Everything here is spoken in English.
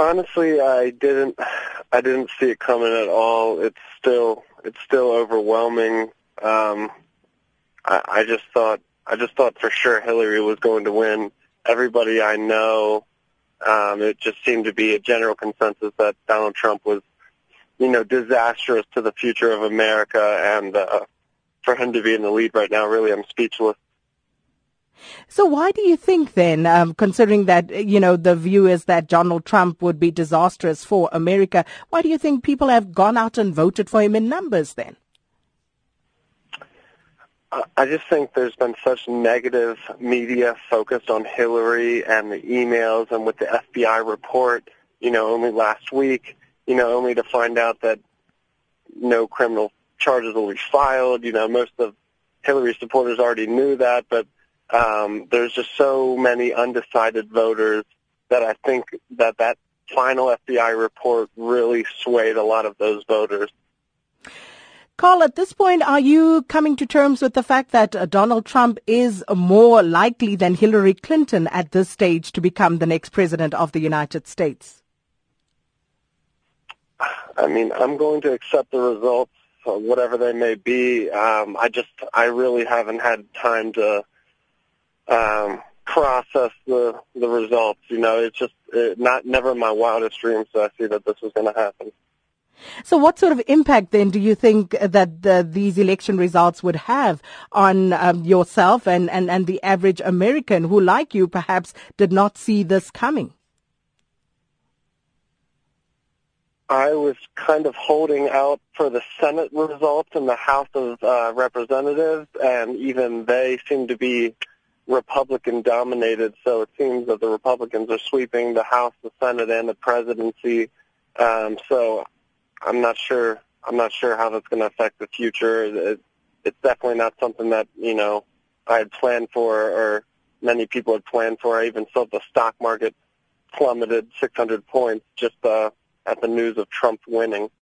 Honestly, I didn't. I didn't see it coming at all. It's still. It's still overwhelming. Um, I, I just thought. I just thought for sure Hillary was going to win. Everybody I know, um, it just seemed to be a general consensus that Donald Trump was, you know, disastrous to the future of America, and uh, for him to be in the lead right now, really, I'm speechless. So why do you think then, um, considering that, you know, the view is that Donald Trump would be disastrous for America, why do you think people have gone out and voted for him in numbers then? I just think there's been such negative media focused on Hillary and the emails and with the FBI report, you know, only last week, you know, only to find out that no criminal charges will be filed. You know, most of Hillary's supporters already knew that, but um, there's just so many undecided voters that I think that that final FBI report really swayed a lot of those voters. Carl, at this point, are you coming to terms with the fact that uh, Donald Trump is more likely than Hillary Clinton at this stage to become the next president of the United States? I mean, I'm going to accept the results, uh, whatever they may be. Um, I just, I really haven't had time to um, process the the results. You know, it's just it, not never my wildest dreams to I see that this was going to happen. So, what sort of impact then do you think that the, these election results would have on um, yourself and, and, and the average American who, like you, perhaps did not see this coming? I was kind of holding out for the Senate results in the House of uh, Representatives, and even they seem to be Republican dominated, so it seems that the Republicans are sweeping the House, the Senate, and the presidency. Um, so I'm not sure. I'm not sure how that's going to affect the future. It, it's definitely not something that you know I had planned for, or many people had planned for. I even saw the stock market plummeted 600 points just uh, at the news of Trump winning.